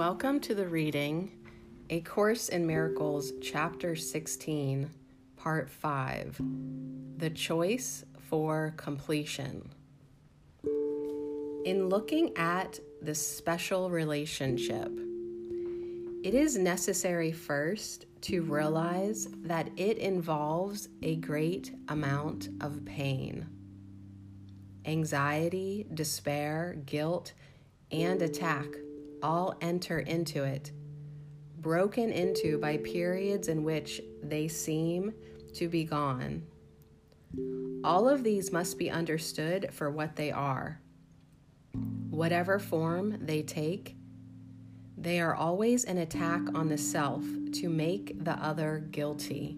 Welcome to the reading A Course in Miracles, Chapter 16, Part 5 The Choice for Completion. In looking at the special relationship, it is necessary first to realize that it involves a great amount of pain. Anxiety, despair, guilt, and attack all enter into it, broken into by periods in which they seem to be gone. All of these must be understood for what they are. Whatever form they take, they are always an attack on the self to make the other guilty.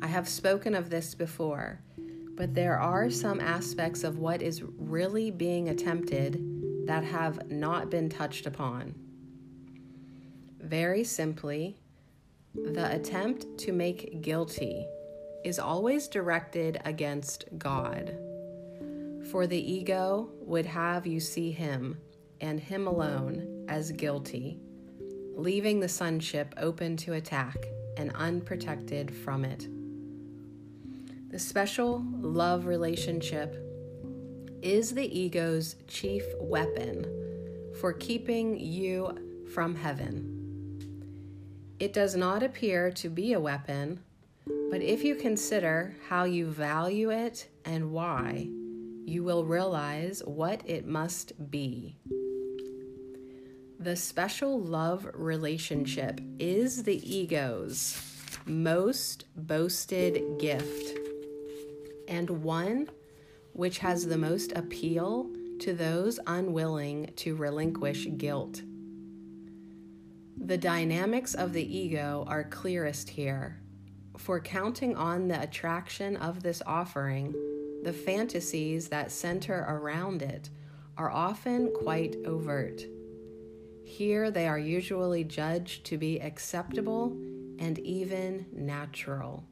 I have spoken of this before, but there are some aspects of what is really being attempted that have not been touched upon. Very simply, the attempt to make guilty is always directed against God. For the ego would have you see him and him alone as guilty, leaving the sonship open to attack and unprotected from it. The special love relationship is the ego's chief weapon for keeping you from heaven. It does not appear to be a weapon, but if you consider how you value it and why, you will realize what it must be. The special love relationship is the ego's most boasted gift and one which has the most appeal to those unwilling to relinquish guilt. The dynamics of the ego are clearest here, for counting on the attraction of this offering, the fantasies that center around it are often quite overt. Here they are usually judged to be acceptable and even natural.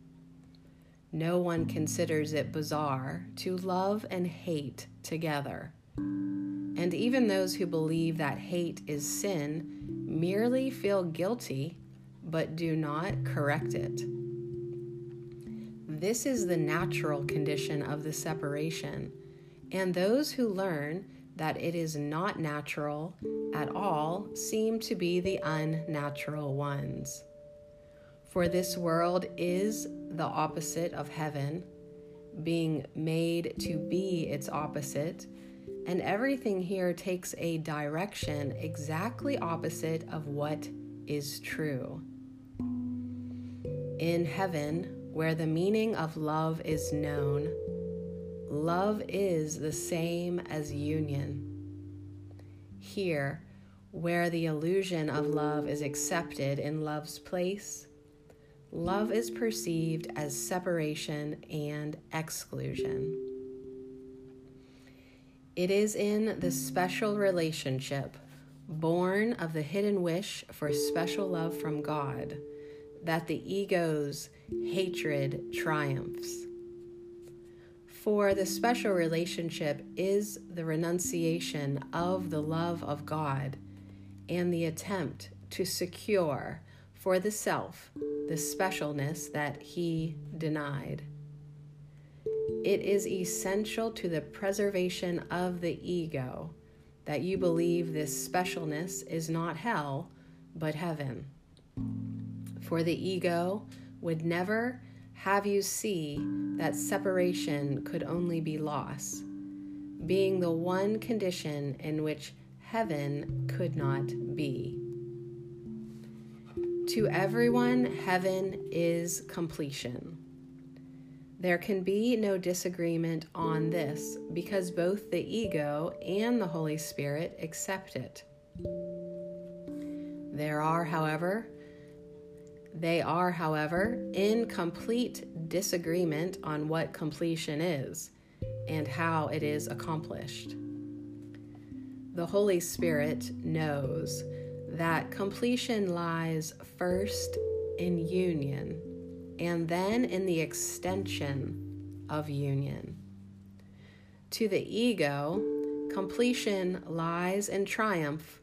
No one considers it bizarre to love and hate together. And even those who believe that hate is sin merely feel guilty but do not correct it. This is the natural condition of the separation, and those who learn that it is not natural at all seem to be the unnatural ones. For this world is the opposite of heaven, being made to be its opposite, and everything here takes a direction exactly opposite of what is true. In heaven, where the meaning of love is known, love is the same as union. Here, where the illusion of love is accepted in love's place, love is perceived as separation and exclusion. It is in the special relationship, born of the hidden wish for special love from God, that the ego's hatred triumphs. For the special relationship is the renunciation of the love of God and the attempt to secure for the self the specialness that he denied. It is essential to the preservation of the ego that you believe this specialness is not hell, but heaven. For the ego would never have you see that separation could only be loss, being the one condition in which heaven could not be. To everyone, heaven is completion. There can be no disagreement on this because both the ego and the Holy Spirit accept it. There are, however, they are, however, in complete disagreement on what completion is and how it is accomplished. The Holy Spirit knows that completion lies first in union and then in the extension of union. To the ego, completion lies in triumph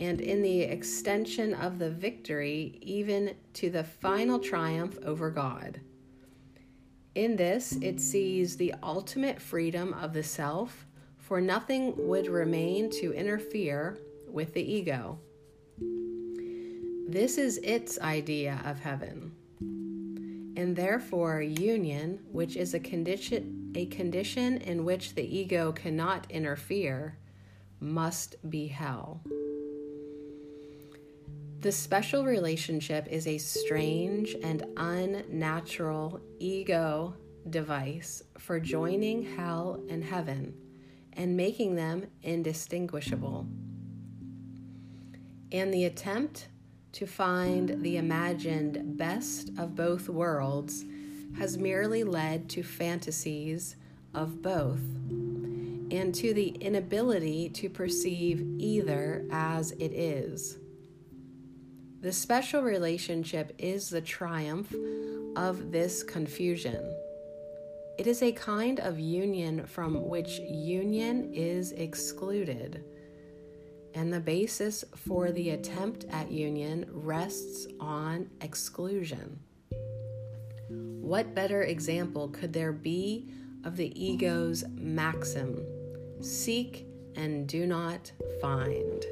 and in the extension of the victory, even to the final triumph over God. In this, it sees the ultimate freedom of the self, for nothing would remain to interfere with the ego. This is its idea of heaven. And therefore, union, which is a condition, a condition in which the ego cannot interfere, must be hell. The special relationship is a strange and unnatural ego device for joining hell and heaven and making them indistinguishable. And the attempt to find the imagined best of both worlds has merely led to fantasies of both and to the inability to perceive either as it is. The special relationship is the triumph of this confusion. It is a kind of union from which union is excluded, and the basis for the attempt at union rests on exclusion. What better example could there be of the ego's maxim seek and do not find?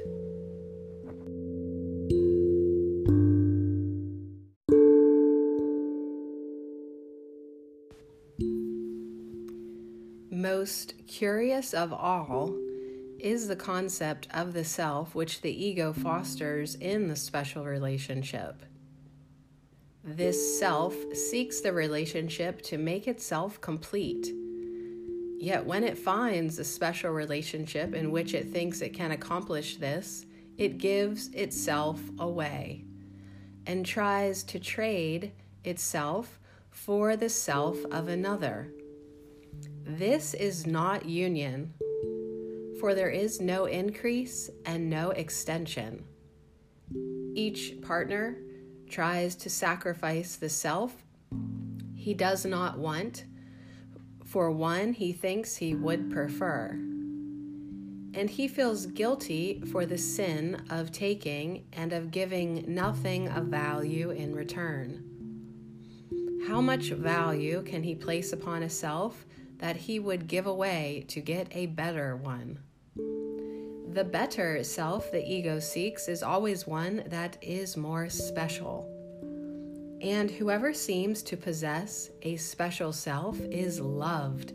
most curious of all is the concept of the self which the ego fosters in the special relationship. This self seeks the relationship to make itself complete. Yet, when it finds a special relationship in which it thinks it can accomplish this, it gives itself away and tries to trade itself for the self of another this is not union, for there is no increase and no extension. Each partner tries to sacrifice the self he does not want for one he thinks he would prefer. And he feels guilty for the sin of taking and of giving nothing of value in return. How much value can he place upon a self that he would give away to get a better one. The better self the ego seeks is always one that is more special. And whoever seems to possess a special self is loved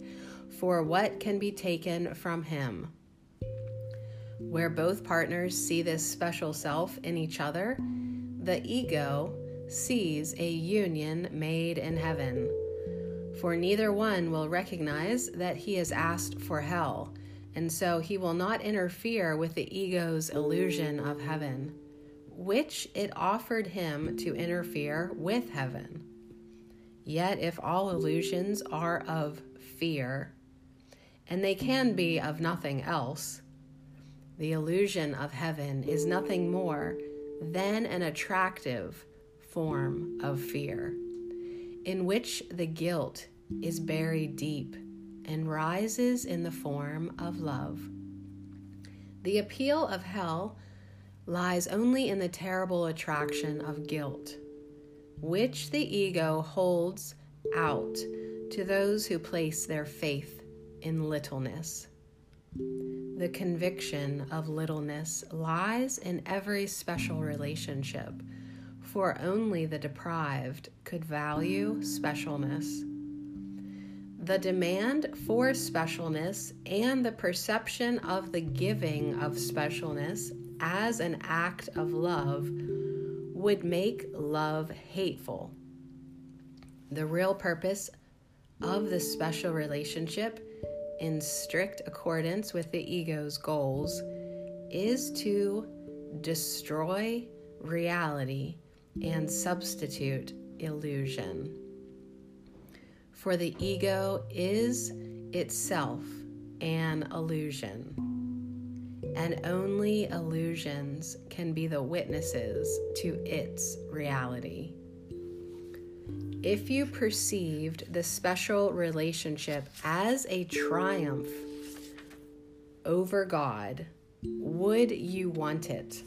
for what can be taken from him. Where both partners see this special self in each other, the ego sees a union made in heaven for neither one will recognize that he has asked for hell, and so he will not interfere with the ego's illusion of heaven, which it offered him to interfere with heaven. Yet, if all illusions are of fear, and they can be of nothing else, the illusion of heaven is nothing more than an attractive form of fear in which the guilt is buried deep and rises in the form of love. The appeal of hell lies only in the terrible attraction of guilt, which the ego holds out to those who place their faith in littleness. The conviction of littleness lies in every special relationship for only the deprived could value specialness. The demand for specialness and the perception of the giving of specialness as an act of love would make love hateful. The real purpose of the special relationship, in strict accordance with the ego's goals, is to destroy reality and substitute illusion. For the ego is itself an illusion, and only illusions can be the witnesses to its reality. If you perceived the special relationship as a triumph over God, would you want it?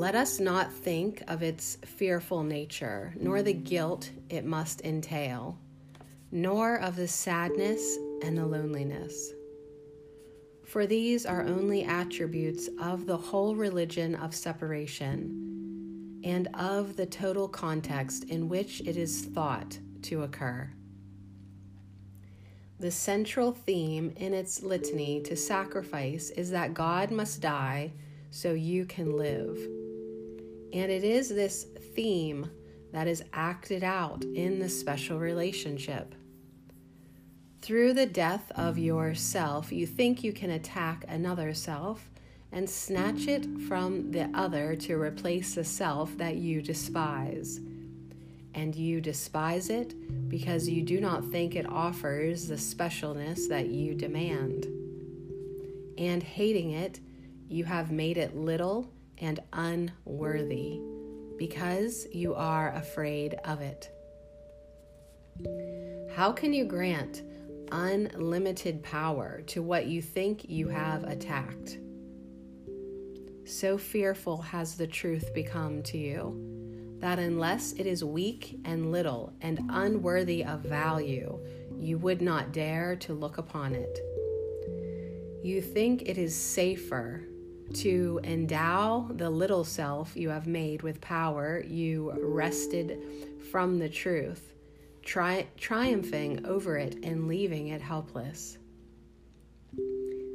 Let us not think of its fearful nature, nor the guilt it must entail, nor of the sadness and the loneliness. For these are only attributes of the whole religion of separation and of the total context in which it is thought to occur. The central theme in its litany to sacrifice is that God must die so you can live. And it is this theme that is acted out in the special relationship. Through the death of yourself, you think you can attack another self and snatch it from the other to replace the self that you despise. And you despise it because you do not think it offers the specialness that you demand. And hating it, you have made it little and unworthy because you are afraid of it. How can you grant unlimited power to what you think you have attacked? So fearful has the truth become to you that unless it is weak and little and unworthy of value, you would not dare to look upon it. You think it is safer to endow the little self you have made with power you wrested from the truth, tri- triumphing over it and leaving it helpless.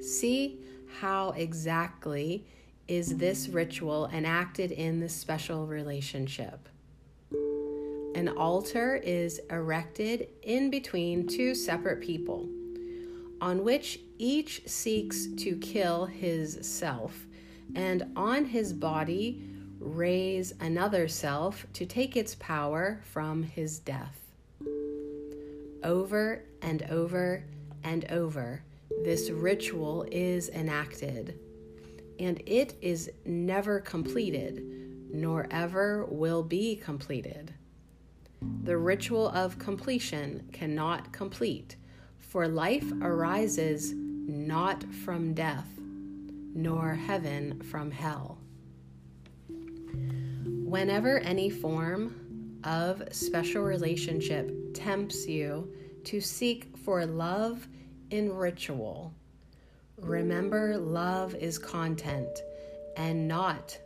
See how exactly is this ritual enacted in this special relationship. An altar is erected in between two separate people on which each seeks to kill his self, and on his body raise another self to take its power from his death. Over and over and over, this ritual is enacted, and it is never completed, nor ever will be completed. The ritual of completion cannot complete for life arises not from death, nor heaven from hell. Whenever any form of special relationship tempts you to seek for love in ritual, remember love is content and not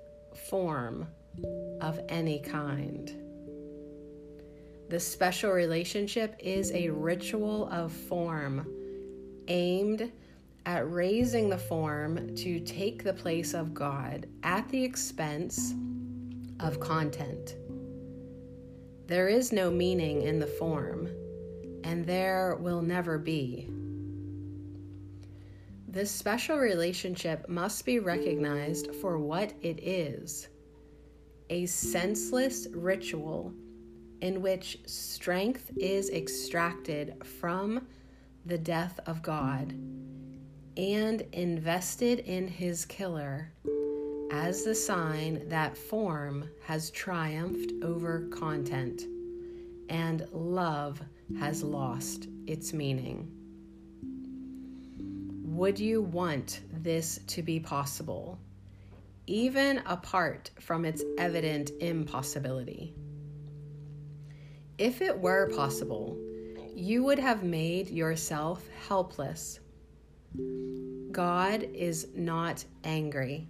form of any kind. The special relationship is a ritual of form aimed at raising the form to take the place of God at the expense of content. There is no meaning in the form, and there will never be. This special relationship must be recognized for what it is a senseless ritual in which strength is extracted from the death of God and invested in his killer as the sign that form has triumphed over content and love has lost its meaning. Would you want this to be possible, even apart from its evident impossibility? If it were possible, you would have made yourself helpless. God is not angry.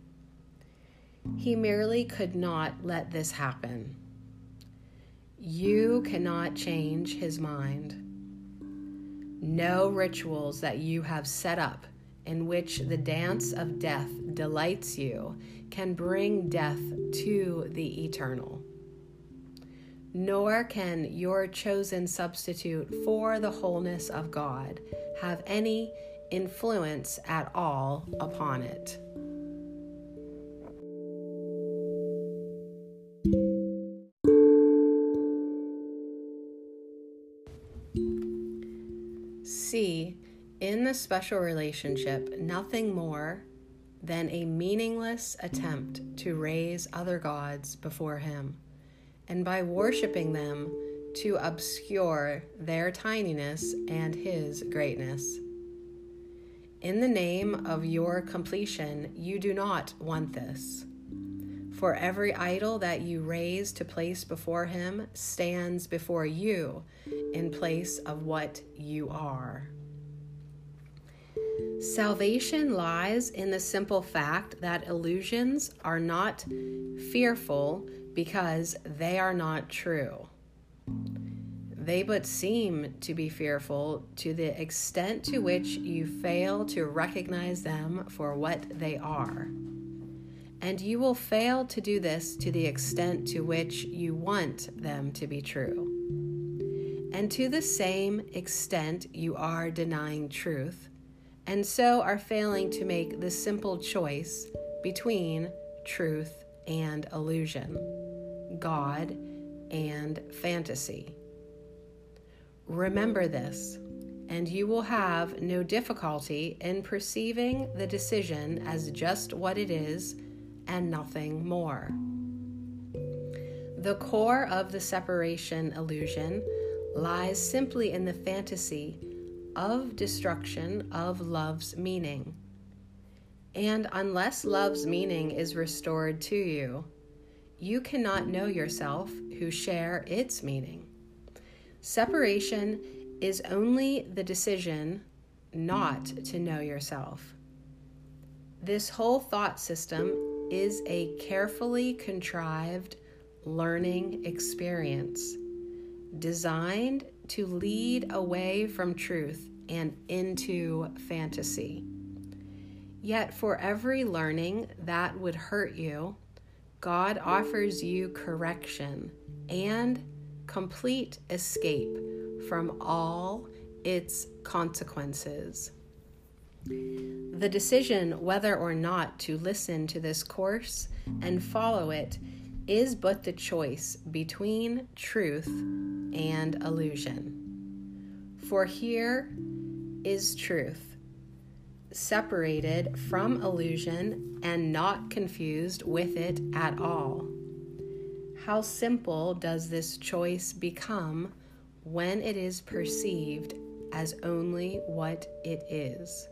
He merely could not let this happen. You cannot change his mind. No rituals that you have set up in which the dance of death delights you can bring death to the eternal nor can your chosen substitute for the wholeness of God have any influence at all upon it. See in the special relationship nothing more than a meaningless attempt to raise other gods before Him and by worshiping them to obscure their tininess and his greatness. In the name of your completion, you do not want this. For every idol that you raise to place before him stands before you in place of what you are. Salvation lies in the simple fact that illusions are not fearful because they are not true. They but seem to be fearful to the extent to which you fail to recognize them for what they are. And you will fail to do this to the extent to which you want them to be true. And to the same extent you are denying truth, and so are failing to make the simple choice between truth and illusion, God and fantasy. Remember this, and you will have no difficulty in perceiving the decision as just what it is and nothing more. The core of the separation illusion lies simply in the fantasy of destruction of love's meaning. And unless love's meaning is restored to you, you cannot know yourself who share its meaning. Separation is only the decision not to know yourself. This whole thought system is a carefully contrived learning experience designed to lead away from truth and into fantasy. Yet, for every learning that would hurt you, God offers you correction and complete escape from all its consequences. The decision whether or not to listen to this course and follow it is but the choice between truth and illusion. For here is truth, separated from illusion and not confused with it at all. How simple does this choice become when it is perceived as only what it is?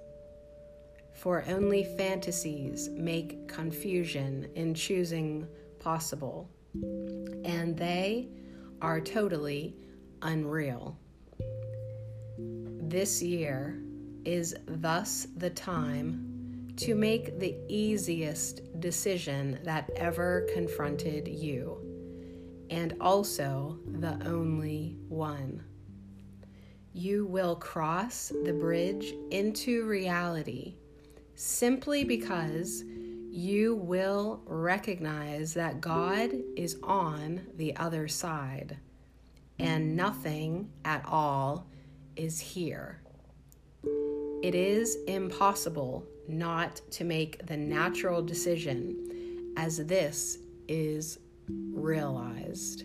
For only fantasies make confusion in choosing possible, and they are totally unreal. This year is thus the time to make the easiest decision that ever confronted you and also the only one. You will cross the bridge into reality simply because you will recognize that God is on the other side and nothing at all is here. It is impossible not to make the natural decision, as this is realized.